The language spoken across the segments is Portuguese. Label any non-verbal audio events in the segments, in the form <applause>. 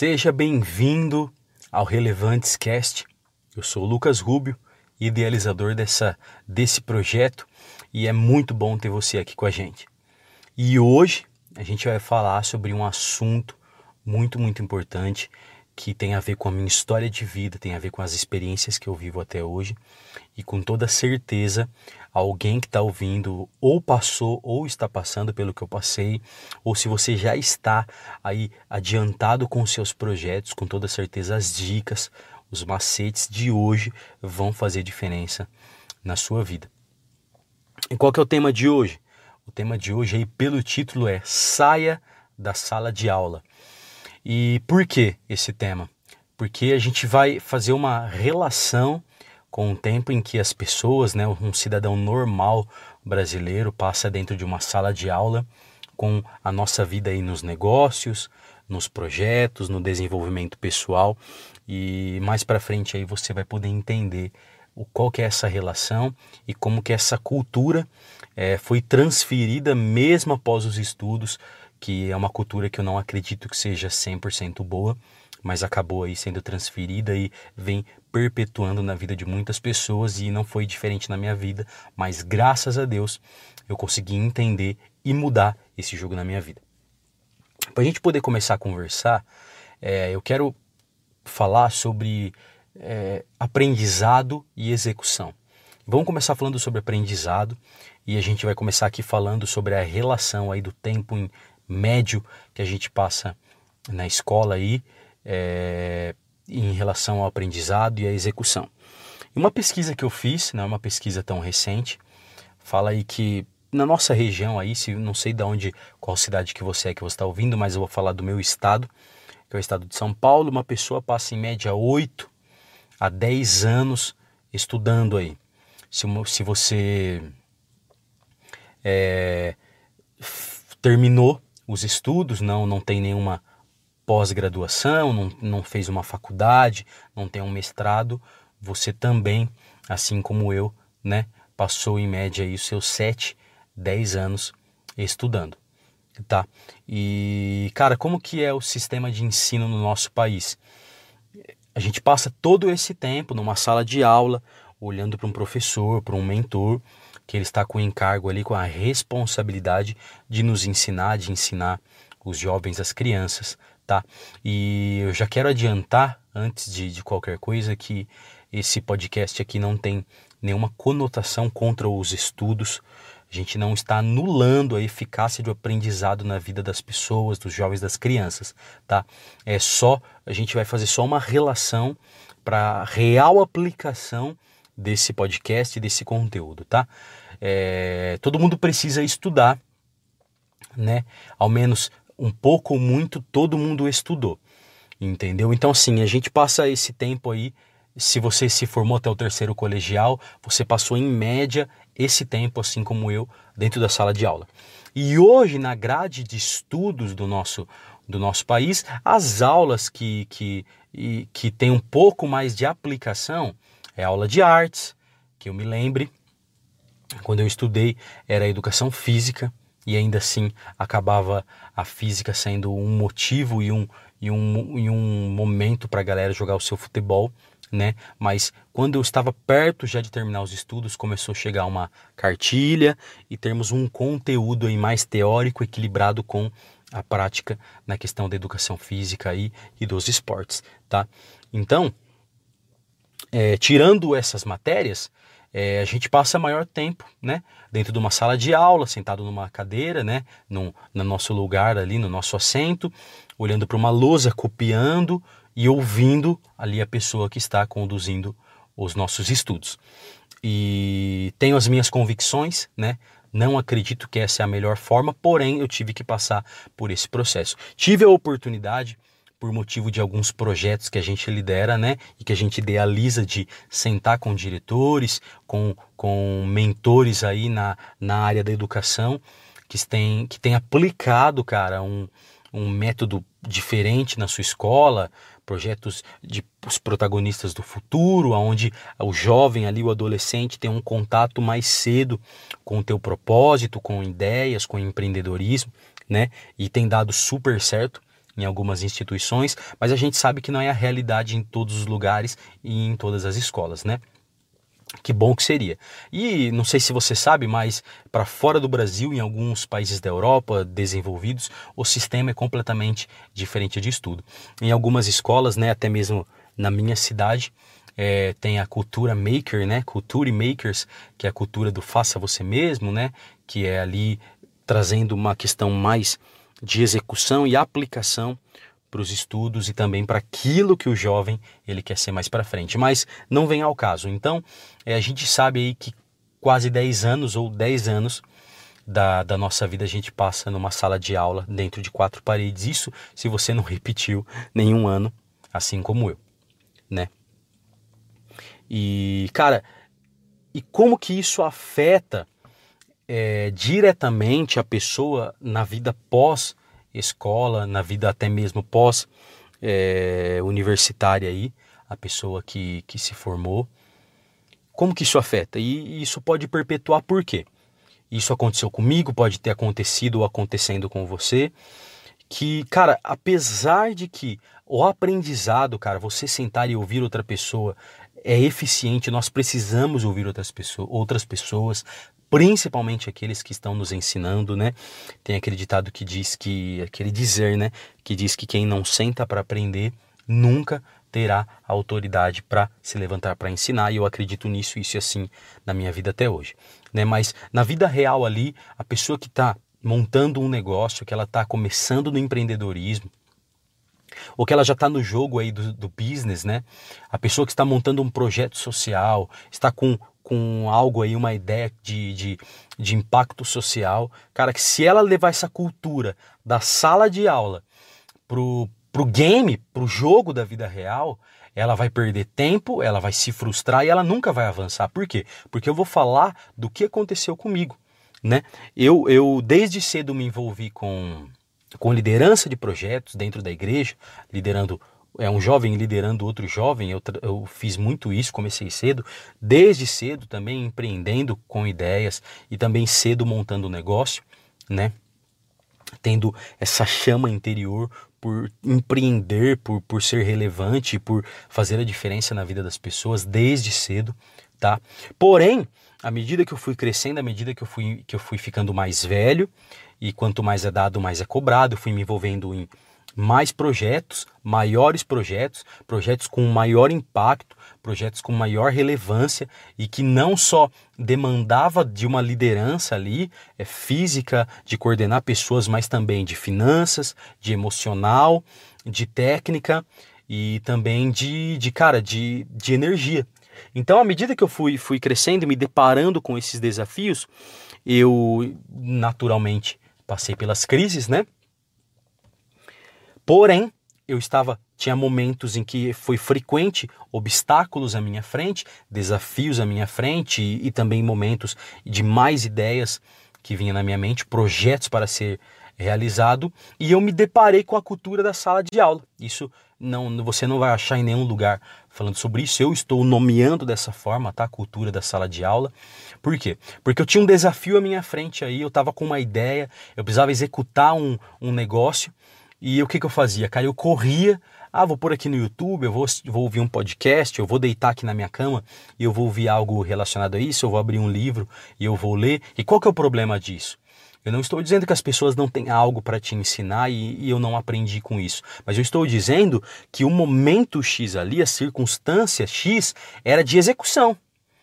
Seja bem-vindo ao Relevantes Cast. Eu sou Lucas Rubio, idealizador dessa, desse projeto, e é muito bom ter você aqui com a gente. E hoje a gente vai falar sobre um assunto muito, muito importante que tem a ver com a minha história de vida, tem a ver com as experiências que eu vivo até hoje e com toda certeza alguém que está ouvindo ou passou ou está passando pelo que eu passei, ou se você já está aí adiantado com seus projetos, com toda certeza as dicas, os macetes de hoje vão fazer diferença na sua vida. E qual que é o tema de hoje? O tema de hoje aí pelo título é Saia da sala de aula. E por que esse tema? Porque a gente vai fazer uma relação com o tempo em que as pessoas, né, um cidadão normal brasileiro passa dentro de uma sala de aula com a nossa vida aí nos negócios, nos projetos, no desenvolvimento pessoal e mais para frente aí você vai poder entender o qual que é essa relação e como que essa cultura é, foi transferida mesmo após os estudos que é uma cultura que eu não acredito que seja 100% boa, mas acabou aí sendo transferida e vem perpetuando na vida de muitas pessoas e não foi diferente na minha vida, mas graças a Deus eu consegui entender e mudar esse jogo na minha vida. Para a gente poder começar a conversar, é, eu quero falar sobre é, aprendizado e execução. Vamos começar falando sobre aprendizado e a gente vai começar aqui falando sobre a relação aí do tempo em médio que a gente passa na escola aí é, em relação ao aprendizado e à execução. Uma pesquisa que eu fiz, não é uma pesquisa tão recente, fala aí que na nossa região aí, se não sei de onde, qual cidade que você é que você está ouvindo, mas eu vou falar do meu estado, que é o estado de São Paulo, uma pessoa passa em média 8 a 10 anos estudando aí. Se, se você é, terminou os estudos, não, não tem nenhuma pós-graduação, não, não fez uma faculdade, não tem um mestrado, você também, assim como eu, né, passou em média aí os seus 7, 10 anos estudando, tá? E, cara, como que é o sistema de ensino no nosso país? A gente passa todo esse tempo numa sala de aula, olhando para um professor, para um mentor, que ele está com o encargo ali, com a responsabilidade de nos ensinar, de ensinar os jovens, as crianças, tá? E eu já quero adiantar, antes de, de qualquer coisa, que esse podcast aqui não tem nenhuma conotação contra os estudos. A gente não está anulando a eficácia do aprendizado na vida das pessoas, dos jovens, das crianças, tá? É só a gente vai fazer só uma relação para real aplicação desse podcast, desse conteúdo, tá? É, todo mundo precisa estudar, né? Ao menos um pouco ou muito, todo mundo estudou, entendeu? Então, assim, a gente passa esse tempo aí. Se você se formou até o terceiro colegial, você passou em média esse tempo, assim como eu, dentro da sala de aula. E hoje, na grade de estudos do nosso, do nosso país, as aulas que, que, que têm um pouco mais de aplicação, é aula de artes, que eu me lembre. Quando eu estudei era educação física e ainda assim acabava a física sendo um motivo e um, e um, e um momento para a galera jogar o seu futebol, né? Mas quando eu estava perto já de terminar os estudos, começou a chegar uma cartilha e termos um conteúdo aí mais teórico equilibrado com a prática na questão da educação física aí e dos esportes, tá? Então, é, tirando essas matérias, é, a gente passa maior tempo, né? Dentro de uma sala de aula, sentado numa cadeira, né? No, no nosso lugar ali, no nosso assento, olhando para uma lousa, copiando e ouvindo ali a pessoa que está conduzindo os nossos estudos. E tenho as minhas convicções, né? Não acredito que essa é a melhor forma, porém eu tive que passar por esse processo. Tive a oportunidade por motivo de alguns projetos que a gente lidera, né? E que a gente idealiza de sentar com diretores, com, com mentores aí na, na área da educação, que tem, que tem aplicado, cara, um, um método diferente na sua escola, projetos de os protagonistas do futuro, onde o jovem ali, o adolescente, tem um contato mais cedo com o teu propósito, com ideias, com empreendedorismo, né? E tem dado super certo em algumas instituições, mas a gente sabe que não é a realidade em todos os lugares e em todas as escolas, né? Que bom que seria. E não sei se você sabe, mas para fora do Brasil, em alguns países da Europa desenvolvidos, o sistema é completamente diferente de estudo. Em algumas escolas, né, até mesmo na minha cidade, é, tem a cultura maker, né, culture makers, que é a cultura do faça você mesmo, né, que é ali trazendo uma questão mais de execução e aplicação para os estudos e também para aquilo que o jovem ele quer ser mais para frente. Mas não vem ao caso. Então, é, a gente sabe aí que quase 10 anos ou 10 anos da, da nossa vida a gente passa numa sala de aula dentro de quatro paredes. Isso se você não <laughs> repetiu nenhum ano, assim como eu, né? E, cara, e como que isso afeta é, diretamente a pessoa na vida pós escola, na vida até mesmo pós é, aí, a pessoa que, que se formou. Como que isso afeta? E isso pode perpetuar por quê? Isso aconteceu comigo, pode ter acontecido ou acontecendo com você. Que, cara, apesar de que o aprendizado, cara, você sentar e ouvir outra pessoa é eficiente, nós precisamos ouvir outras pessoas, outras pessoas principalmente aqueles que estão nos ensinando, né? Tem aquele ditado que diz que, aquele dizer, né? Que diz que quem não senta para aprender nunca terá autoridade para se levantar para ensinar, e eu acredito nisso, isso e assim na minha vida até hoje. Né? Mas na vida real ali, a pessoa que está montando um negócio, que ela está começando no empreendedorismo, ou que ela já está no jogo aí do, do business, né? A pessoa que está montando um projeto social, está com com algo aí, uma ideia de, de, de impacto social. Cara, que se ela levar essa cultura da sala de aula pro, pro game, pro jogo da vida real, ela vai perder tempo, ela vai se frustrar e ela nunca vai avançar. Por quê? Porque eu vou falar do que aconteceu comigo, né? Eu, eu desde cedo me envolvi com, com liderança de projetos dentro da igreja, liderando é um jovem liderando outro jovem, eu, eu fiz muito isso, comecei cedo, desde cedo também empreendendo com ideias e também cedo montando negócio, né? Tendo essa chama interior por empreender, por, por ser relevante, por fazer a diferença na vida das pessoas desde cedo, tá? Porém, à medida que eu fui crescendo, à medida que eu fui, que eu fui ficando mais velho, e quanto mais é dado, mais é cobrado, fui me envolvendo em mais projetos, maiores projetos, projetos com maior impacto, projetos com maior relevância e que não só demandava de uma liderança ali, é, física, de coordenar pessoas, mas também de finanças, de emocional, de técnica e também de, de cara, de, de energia. Então, à medida que eu fui, fui crescendo e me deparando com esses desafios, eu naturalmente passei pelas crises, né? Porém, eu estava tinha momentos em que foi frequente obstáculos à minha frente, desafios à minha frente e, e também momentos de mais ideias que vinham na minha mente, projetos para ser realizado, e eu me deparei com a cultura da sala de aula. Isso não você não vai achar em nenhum lugar falando sobre isso. Eu estou nomeando dessa forma, tá? A cultura da sala de aula. Por quê? Porque eu tinha um desafio à minha frente aí, eu estava com uma ideia, eu precisava executar um, um negócio e o que, que eu fazia? Cara, eu corria, ah, vou pôr aqui no YouTube, eu vou, vou ouvir um podcast, eu vou deitar aqui na minha cama e eu vou ouvir algo relacionado a isso, eu vou abrir um livro e eu vou ler. E qual que é o problema disso? Eu não estou dizendo que as pessoas não têm algo para te ensinar e, e, eu não aprendi com isso. Mas eu estou dizendo que o momento X ali, a circunstância X, era de execução.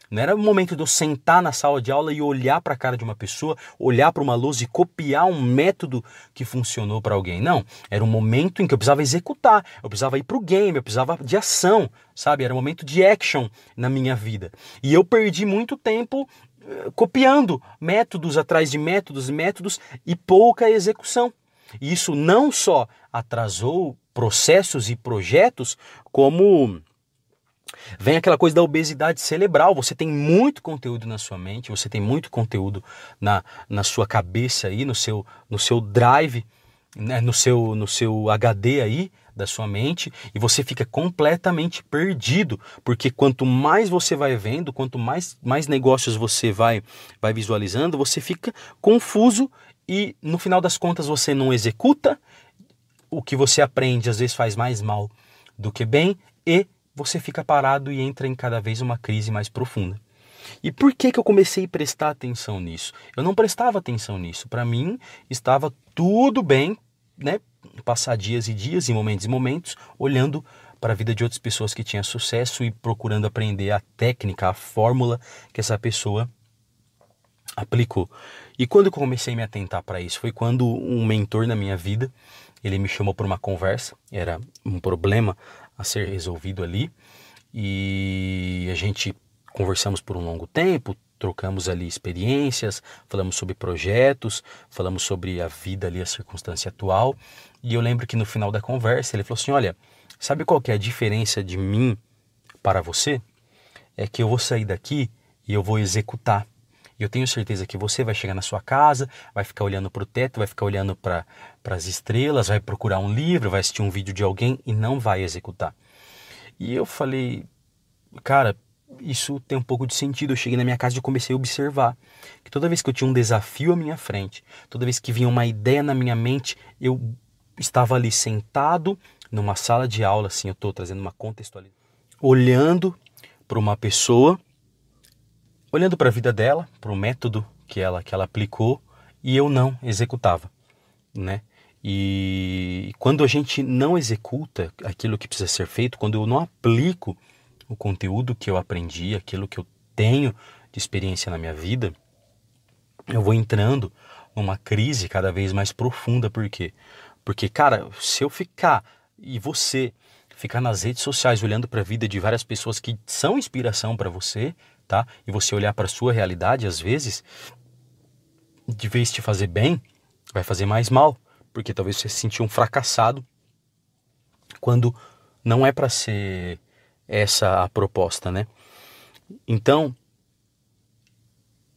Não era o momento de eu sentar na sala de aula e olhar para a cara de uma pessoa, olhar para uma lousa e copiar um método que funcionou para alguém. Não. Era um momento em que eu precisava executar, eu precisava ir para o game, eu precisava de ação, sabe? Era um momento de action na minha vida. E eu perdi muito tempo uh, copiando métodos atrás de métodos, métodos e pouca execução. E isso não só atrasou processos e projetos, como Vem aquela coisa da obesidade cerebral. Você tem muito conteúdo na sua mente, você tem muito conteúdo na, na sua cabeça aí, no seu, no seu drive, né, no, seu, no seu HD aí da sua mente e você fica completamente perdido, porque quanto mais você vai vendo, quanto mais, mais negócios você vai, vai visualizando, você fica confuso e no final das contas você não executa o que você aprende às vezes faz mais mal do que bem e você fica parado e entra em cada vez uma crise mais profunda. E por que, que eu comecei a prestar atenção nisso? Eu não prestava atenção nisso. Para mim, estava tudo bem, né? Passar dias e dias, e momentos e momentos, olhando para a vida de outras pessoas que tinham sucesso e procurando aprender a técnica, a fórmula que essa pessoa aplicou. E quando eu comecei a me atentar para isso? Foi quando um mentor na minha vida, ele me chamou para uma conversa, era um problema a ser resolvido ali, e a gente conversamos por um longo tempo, trocamos ali experiências, falamos sobre projetos, falamos sobre a vida ali, a circunstância atual. E eu lembro que no final da conversa ele falou assim: Olha, sabe qual que é a diferença de mim para você? É que eu vou sair daqui e eu vou executar. E eu tenho certeza que você vai chegar na sua casa, vai ficar olhando para o teto, vai ficar olhando para as estrelas, vai procurar um livro, vai assistir um vídeo de alguém e não vai executar. E eu falei, cara, isso tem um pouco de sentido. Eu cheguei na minha casa e comecei a observar que toda vez que eu tinha um desafio à minha frente, toda vez que vinha uma ideia na minha mente, eu estava ali sentado numa sala de aula, assim, eu estou trazendo uma contextualização, olhando para uma pessoa, olhando para a vida dela, para o método que ela que ela aplicou e eu não executava, né? E quando a gente não executa aquilo que precisa ser feito, quando eu não aplico o conteúdo que eu aprendi, aquilo que eu tenho de experiência na minha vida, eu vou entrando numa crise cada vez mais profunda. Por quê? Porque, cara, se eu ficar e você ficar nas redes sociais olhando para a vida de várias pessoas que são inspiração para você, tá? E você olhar para sua realidade, às vezes, de vez te fazer bem, vai fazer mais mal, porque talvez você se sentir um fracassado quando não é para ser essa a proposta, né? Então,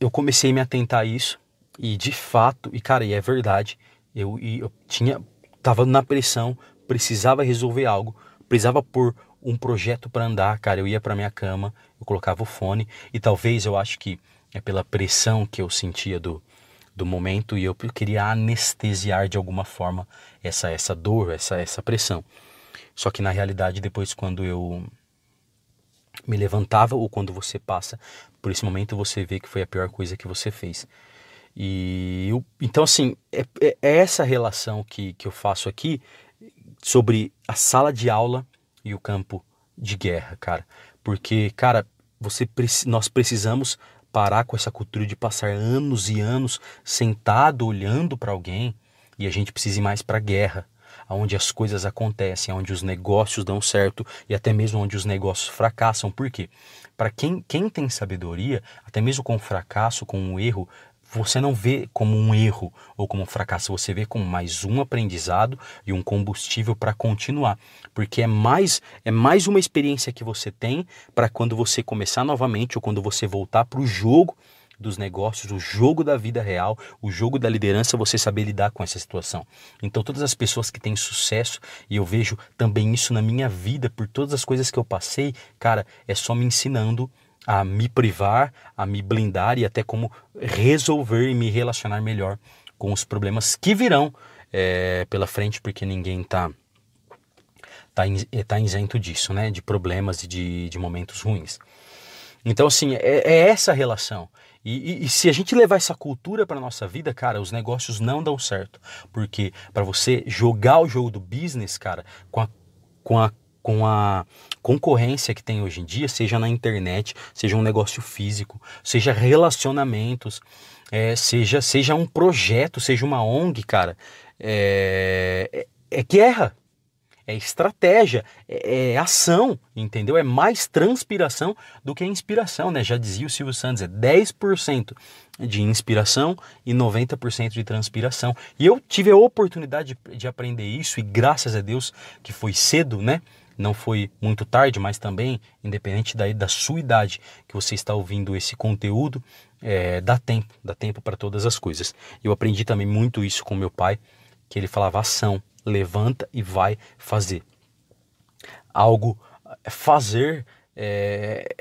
eu comecei a me atentar a isso e de fato, e cara, e é verdade, eu, eu tinha tava na pressão, precisava resolver algo, precisava pôr um projeto para andar, cara, eu ia para minha cama, eu colocava o fone e talvez eu acho que é pela pressão que eu sentia do do momento e eu queria anestesiar de alguma forma essa essa dor, essa essa pressão. Só que na realidade depois quando eu me levantava ou quando você passa por esse momento você vê que foi a pior coisa que você fez. E eu, então assim, é, é, é essa relação que, que eu faço aqui sobre a sala de aula e o campo de guerra, cara. Porque, cara, você nós precisamos parar com essa cultura de passar anos e anos sentado olhando para alguém e a gente precisa ir mais para a guerra onde as coisas acontecem, onde os negócios dão certo e até mesmo onde os negócios fracassam. Por quê? Para quem, quem tem sabedoria, até mesmo com o fracasso, com o erro, você não vê como um erro ou como um fracasso, você vê como mais um aprendizado e um combustível para continuar, porque é mais é mais uma experiência que você tem para quando você começar novamente ou quando você voltar para o jogo dos negócios, o jogo da vida real, o jogo da liderança, você saber lidar com essa situação. Então, todas as pessoas que têm sucesso, e eu vejo também isso na minha vida, por todas as coisas que eu passei, cara, é só me ensinando a me privar, a me blindar e até como resolver e me relacionar melhor com os problemas que virão é, pela frente, porque ninguém está tá, tá isento disso, né? De problemas e de, de momentos ruins. Então, assim, é, é essa relação. E, e, e, se a gente levar essa cultura para nossa vida, cara, os negócios não dão certo. Porque para você jogar o jogo do business, cara, com a, com a com a concorrência que tem hoje em dia, seja na internet, seja um negócio físico, seja relacionamentos, é, seja, seja um projeto, seja uma ONG, cara, é, é, é guerra, é estratégia, é, é, ação, entendeu? É mais transpiração do que inspiração, né? Já dizia o Silvio Santos, é 10% de inspiração e 90% de transpiração. E eu tive a oportunidade de, de aprender isso e graças a Deus que foi cedo, né? Não foi muito tarde, mas também, independente da, da sua idade que você está ouvindo esse conteúdo, é, dá tempo, dá tempo para todas as coisas. Eu aprendi também muito isso com meu pai, que ele falava ação, levanta e vai fazer. Algo fazer é,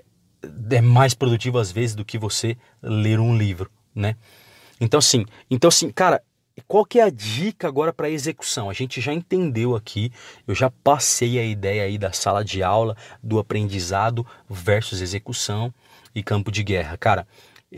é mais produtivo às vezes do que você ler um livro, né? Então assim, então assim, cara, qual que é a dica agora para execução? A gente já entendeu aqui, eu já passei a ideia aí da sala de aula, do aprendizado versus execução e campo de guerra. Cara,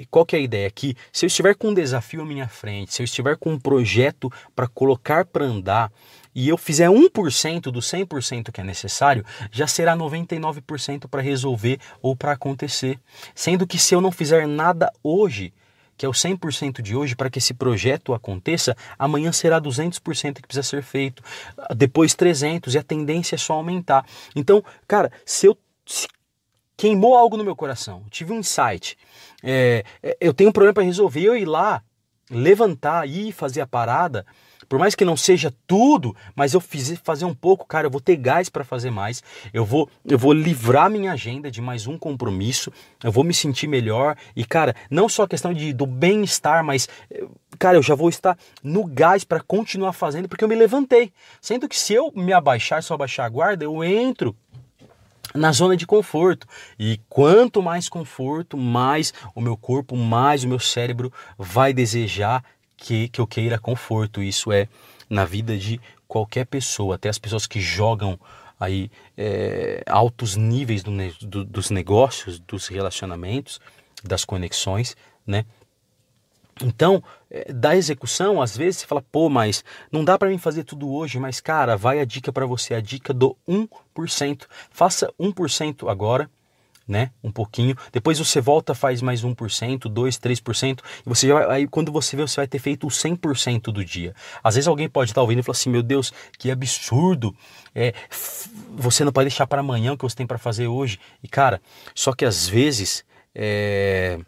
qual que é a ideia aqui? Se eu estiver com um desafio à minha frente, se eu estiver com um projeto para colocar para andar e eu fizer 1% do 100% que é necessário, já será 99% para resolver ou para acontecer. Sendo que se eu não fizer nada hoje, que é o 100% de hoje, para que esse projeto aconteça, amanhã será 200% que precisa ser feito, depois 300% e a tendência é só aumentar. Então, cara, se eu se queimou algo no meu coração, tive um insight, é, é eu tenho um problema para resolver, eu ir lá, levantar e fazer a parada, por mais que não seja tudo, mas eu fiz fazer um pouco, cara, eu vou ter gás para fazer mais. Eu vou eu vou livrar minha agenda de mais um compromisso. Eu vou me sentir melhor e cara, não só a questão de do bem-estar, mas cara, eu já vou estar no gás para continuar fazendo porque eu me levantei. Sendo que se eu me abaixar, só abaixar a guarda, eu entro na zona de conforto. E quanto mais conforto, mais o meu corpo, mais o meu cérebro vai desejar que, que eu queira conforto. Isso é na vida de qualquer pessoa, até as pessoas que jogam aí é, altos níveis do, do, dos negócios, dos relacionamentos, das conexões, né? Então, é, da execução, às vezes você fala, pô, mas não dá para mim fazer tudo hoje, mas cara, vai a dica para você, a dica do 1%. Faça 1% agora, né? Um pouquinho. Depois você volta, faz mais 1%, 2, 3%, e você vai, aí quando você vê, você vai ter feito o 100% do dia. Às vezes alguém pode estar ouvindo e falar assim: "Meu Deus, que absurdo! É, você não pode deixar para amanhã o que você tem para fazer hoje". E cara, só que às vezes é,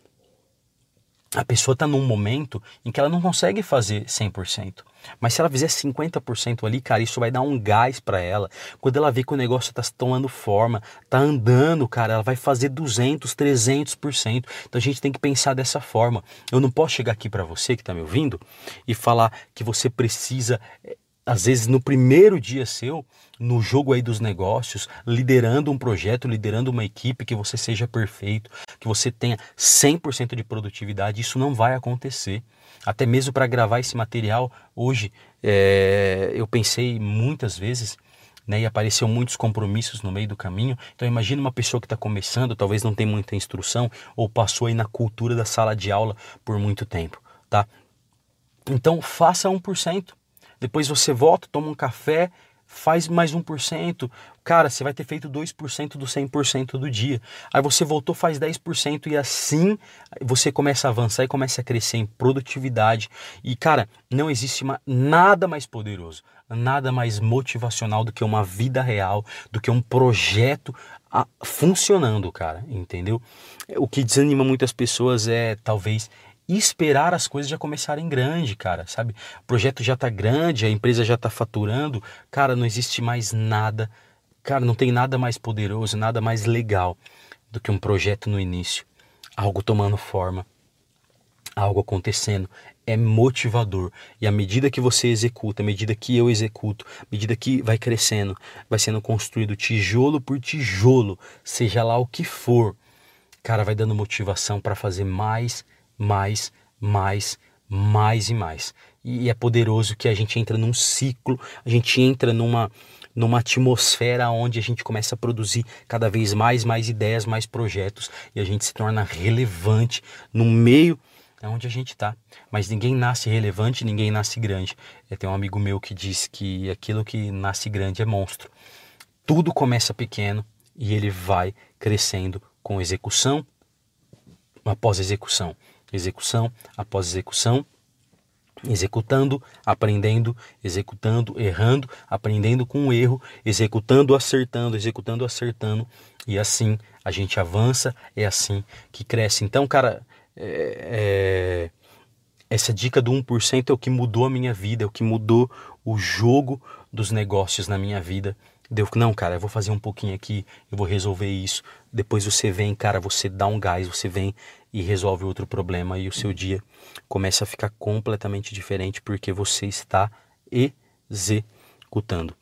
a pessoa está num momento em que ela não consegue fazer 100%. Mas se ela fizer 50% ali, cara, isso vai dar um gás para ela. Quando ela vê que o negócio está tomando forma, tá andando, cara, ela vai fazer 200, 300%. Então a gente tem que pensar dessa forma. Eu não posso chegar aqui para você que está me ouvindo e falar que você precisa eh, às vezes no primeiro dia seu, no jogo aí dos negócios, liderando um projeto, liderando uma equipe, que você seja perfeito, que você tenha 100% de produtividade, isso não vai acontecer. Até mesmo para gravar esse material, hoje é, eu pensei muitas vezes, né, e apareceu muitos compromissos no meio do caminho. Então imagine uma pessoa que está começando, talvez não tenha muita instrução, ou passou aí na cultura da sala de aula por muito tempo, tá? Então faça 1%. Depois você volta, toma um café, faz mais 1%. Cara, você vai ter feito 2% do 100% do dia. Aí você voltou, faz 10% e assim você começa a avançar e começa a crescer em produtividade. E cara, não existe nada mais poderoso, nada mais motivacional do que uma vida real, do que um projeto funcionando, cara, entendeu? O que desanima muitas pessoas é talvez esperar as coisas já começarem grande, cara, sabe? O projeto já tá grande, a empresa já tá faturando, cara, não existe mais nada, cara, não tem nada mais poderoso, nada mais legal do que um projeto no início, algo tomando forma, algo acontecendo, é motivador. E à medida que você executa, à medida que eu executo, à medida que vai crescendo, vai sendo construído tijolo por tijolo, seja lá o que for, cara, vai dando motivação para fazer mais mais, mais, mais e mais. E é poderoso que a gente entra num ciclo, a gente entra numa numa atmosfera onde a gente começa a produzir cada vez mais, mais ideias, mais projetos e a gente se torna relevante no meio onde a gente está. Mas ninguém nasce relevante, ninguém nasce grande. Tenho um amigo meu que diz que aquilo que nasce grande é monstro. Tudo começa pequeno e ele vai crescendo com execução após execução execução após execução, executando, aprendendo, executando, errando, aprendendo com o erro, executando, acertando, executando, acertando, e assim a gente avança, é assim que cresce. Então, cara, é, é, essa dica do 1% é o que mudou a minha vida, é o que mudou o jogo dos negócios na minha vida. Deu, não, cara, eu vou fazer um pouquinho aqui, eu vou resolver isso. Depois você vem, cara, você dá um gás, você vem e resolve outro problema e o seu dia começa a ficar completamente diferente porque você está executando.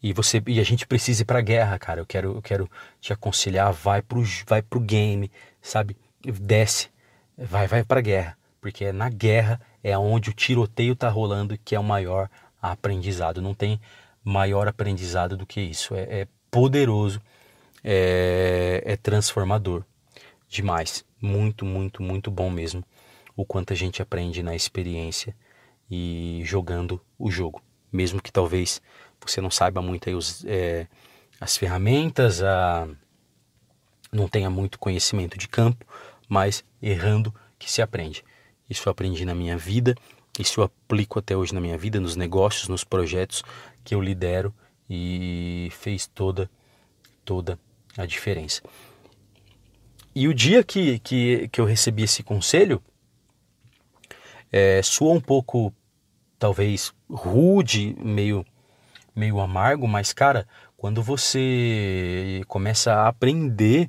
E você e a gente precisa ir para a guerra, cara. Eu quero eu quero te aconselhar, vai pro vai pro game, sabe? Desce, vai vai para a guerra, porque é na guerra é onde o tiroteio está rolando que é o maior aprendizado. Não tem maior aprendizado do que isso. É, é poderoso, é, é transformador demais. Muito, muito, muito bom mesmo o quanto a gente aprende na experiência e jogando o jogo. Mesmo que talvez você não saiba muito aí os, é, as ferramentas, a, não tenha muito conhecimento de campo, mas errando que se aprende. Isso eu aprendi na minha vida, isso eu aplico até hoje na minha vida, nos negócios, nos projetos que eu lidero e fez toda, toda a diferença. E o dia que, que, que eu recebi esse conselho, é, soa um pouco, talvez, rude, meio, meio amargo, mas, cara, quando você começa a aprender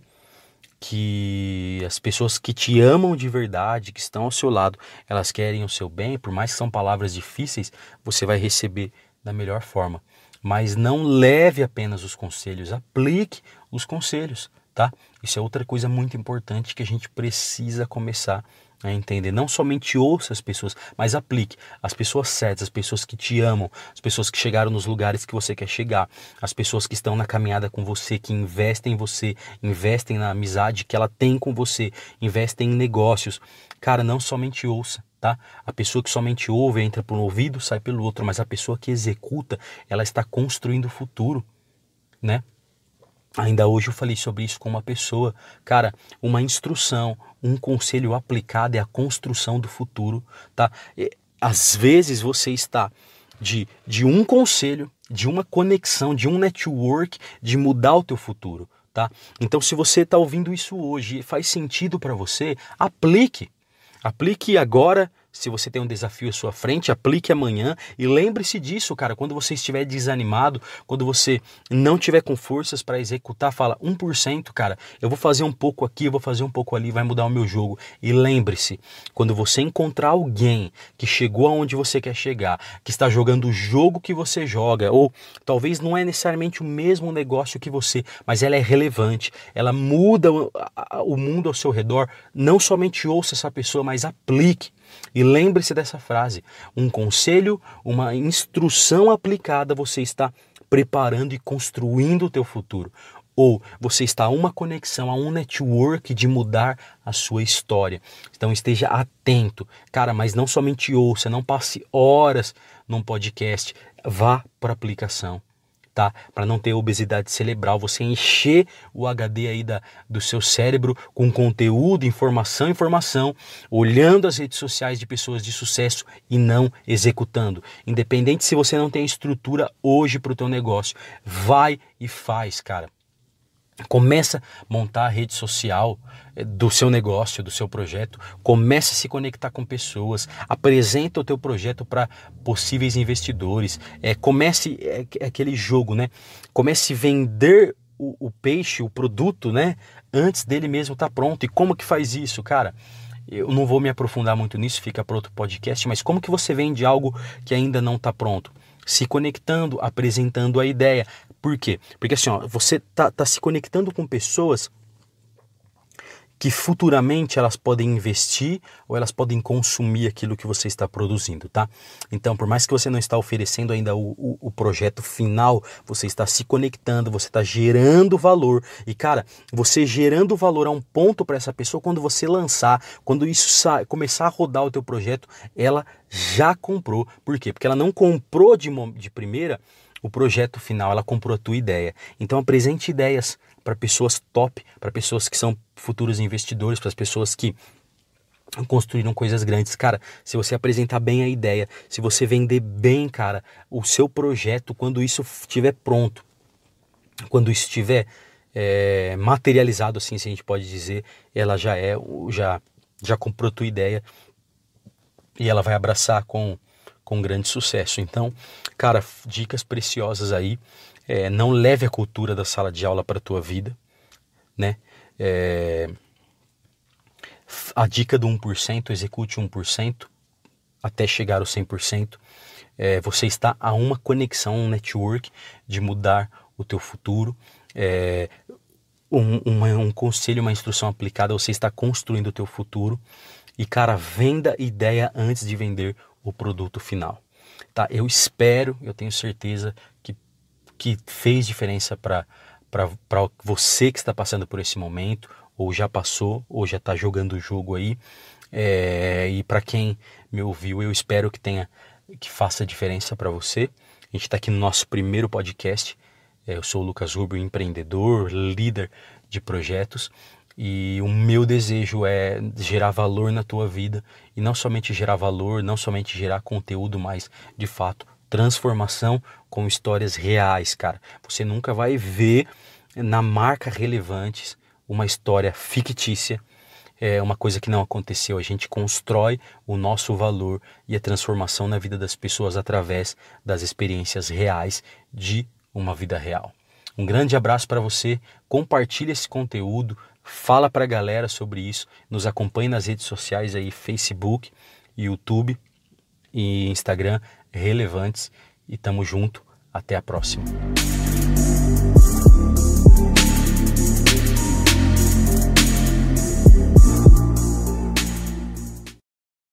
que as pessoas que te amam de verdade, que estão ao seu lado, elas querem o seu bem, por mais que são palavras difíceis, você vai receber da melhor forma. Mas não leve apenas os conselhos, aplique os conselhos, tá? Isso é outra coisa muito importante que a gente precisa começar a entender. Não somente ouça as pessoas, mas aplique. As pessoas certas, as pessoas que te amam, as pessoas que chegaram nos lugares que você quer chegar, as pessoas que estão na caminhada com você, que investem em você, investem na amizade que ela tem com você, investem em negócios. Cara, não somente ouça. Tá? A pessoa que somente ouve entra por um ouvido, sai pelo outro, mas a pessoa que executa, ela está construindo o futuro, né? Ainda hoje eu falei sobre isso com uma pessoa. Cara, uma instrução, um conselho aplicado é a construção do futuro, tá? E, às vezes você está de, de um conselho, de uma conexão, de um network, de mudar o teu futuro, tá? Então, se você está ouvindo isso hoje e faz sentido para você, aplique. Aplique agora se você tem um desafio à sua frente, aplique amanhã e lembre-se disso, cara. Quando você estiver desanimado, quando você não tiver com forças para executar, fala 1%, cara. Eu vou fazer um pouco aqui, eu vou fazer um pouco ali, vai mudar o meu jogo. E lembre-se, quando você encontrar alguém que chegou aonde você quer chegar, que está jogando o jogo que você joga, ou talvez não é necessariamente o mesmo negócio que você, mas ela é relevante, ela muda o mundo ao seu redor, não somente ouça essa pessoa, mas aplique e lembre-se dessa frase: um conselho, uma instrução aplicada, você está preparando e construindo o teu futuro. Ou você está a uma conexão, a um network de mudar a sua história. Então esteja atento. Cara, mas não somente ouça, não passe horas num podcast. Vá para a aplicação tá? Para não ter obesidade cerebral, você encher o HD aí da, do seu cérebro com conteúdo, informação, informação, olhando as redes sociais de pessoas de sucesso e não executando. Independente se você não tem estrutura hoje para o teu negócio, vai e faz, cara. Começa a montar a rede social eh, do seu negócio, do seu projeto, comece a se conectar com pessoas, apresenta o teu projeto para possíveis investidores, é, comece é, é, aquele jogo, né? Comece a vender o, o, peixe, o produto, né? Antes dele mesmo estar tá pronto. E como que faz isso, cara? Eu não vou me aprofundar muito nisso, fica para outro podcast, mas como que você vende algo que ainda não está pronto? Se conectando, apresentando a ideia, por quê? Porque assim, ó, você tá, tá se conectando com pessoas que futuramente elas podem investir ou elas podem consumir aquilo que você está produzindo, tá? Então, por mais que você não está oferecendo ainda o, o, o projeto final, você está se conectando, você está gerando valor. E, cara, você gerando valor a um ponto para essa pessoa, quando você lançar, quando isso começar a rodar o teu projeto, ela já comprou. Por quê? Porque ela não comprou de, de primeira o projeto final, ela comprou a tua ideia. Então apresente ideias para pessoas top, para pessoas que são futuros investidores, para as pessoas que construíram coisas grandes. Cara, se você apresentar bem a ideia, se você vender bem, cara, o seu projeto, quando isso estiver pronto, quando estiver é, materializado, assim, se a gente pode dizer, ela já é, já, já comprou tua ideia e ela vai abraçar com com grande sucesso. Então, cara, dicas preciosas aí. É, não leve a cultura da sala de aula para a tua vida, né? É, a dica do 1%, execute 1% até chegar ao 100%. É, você está a uma conexão, um network de mudar o teu futuro. É, um, um conselho, uma instrução aplicada, você está construindo o teu futuro. E cara, venda ideia antes de vender o produto final. Tá? Eu espero, eu tenho certeza que, que fez diferença para você que está passando por esse momento, ou já passou, ou já está jogando o jogo aí. É, e para quem me ouviu, eu espero que tenha que faça diferença para você. A gente está aqui no nosso primeiro podcast. É, eu sou o Lucas Rubio, empreendedor, líder de projetos. E o meu desejo é gerar valor na tua vida e não somente gerar valor, não somente gerar conteúdo, mas de fato transformação com histórias reais, cara. Você nunca vai ver na marca relevantes uma história fictícia, é uma coisa que não aconteceu. A gente constrói o nosso valor e a transformação na vida das pessoas através das experiências reais de uma vida real. Um grande abraço para você. Compartilhe esse conteúdo, Fala para a galera sobre isso. Nos acompanhe nas redes sociais aí, Facebook, YouTube e Instagram relevantes. E tamo junto. Até a próxima.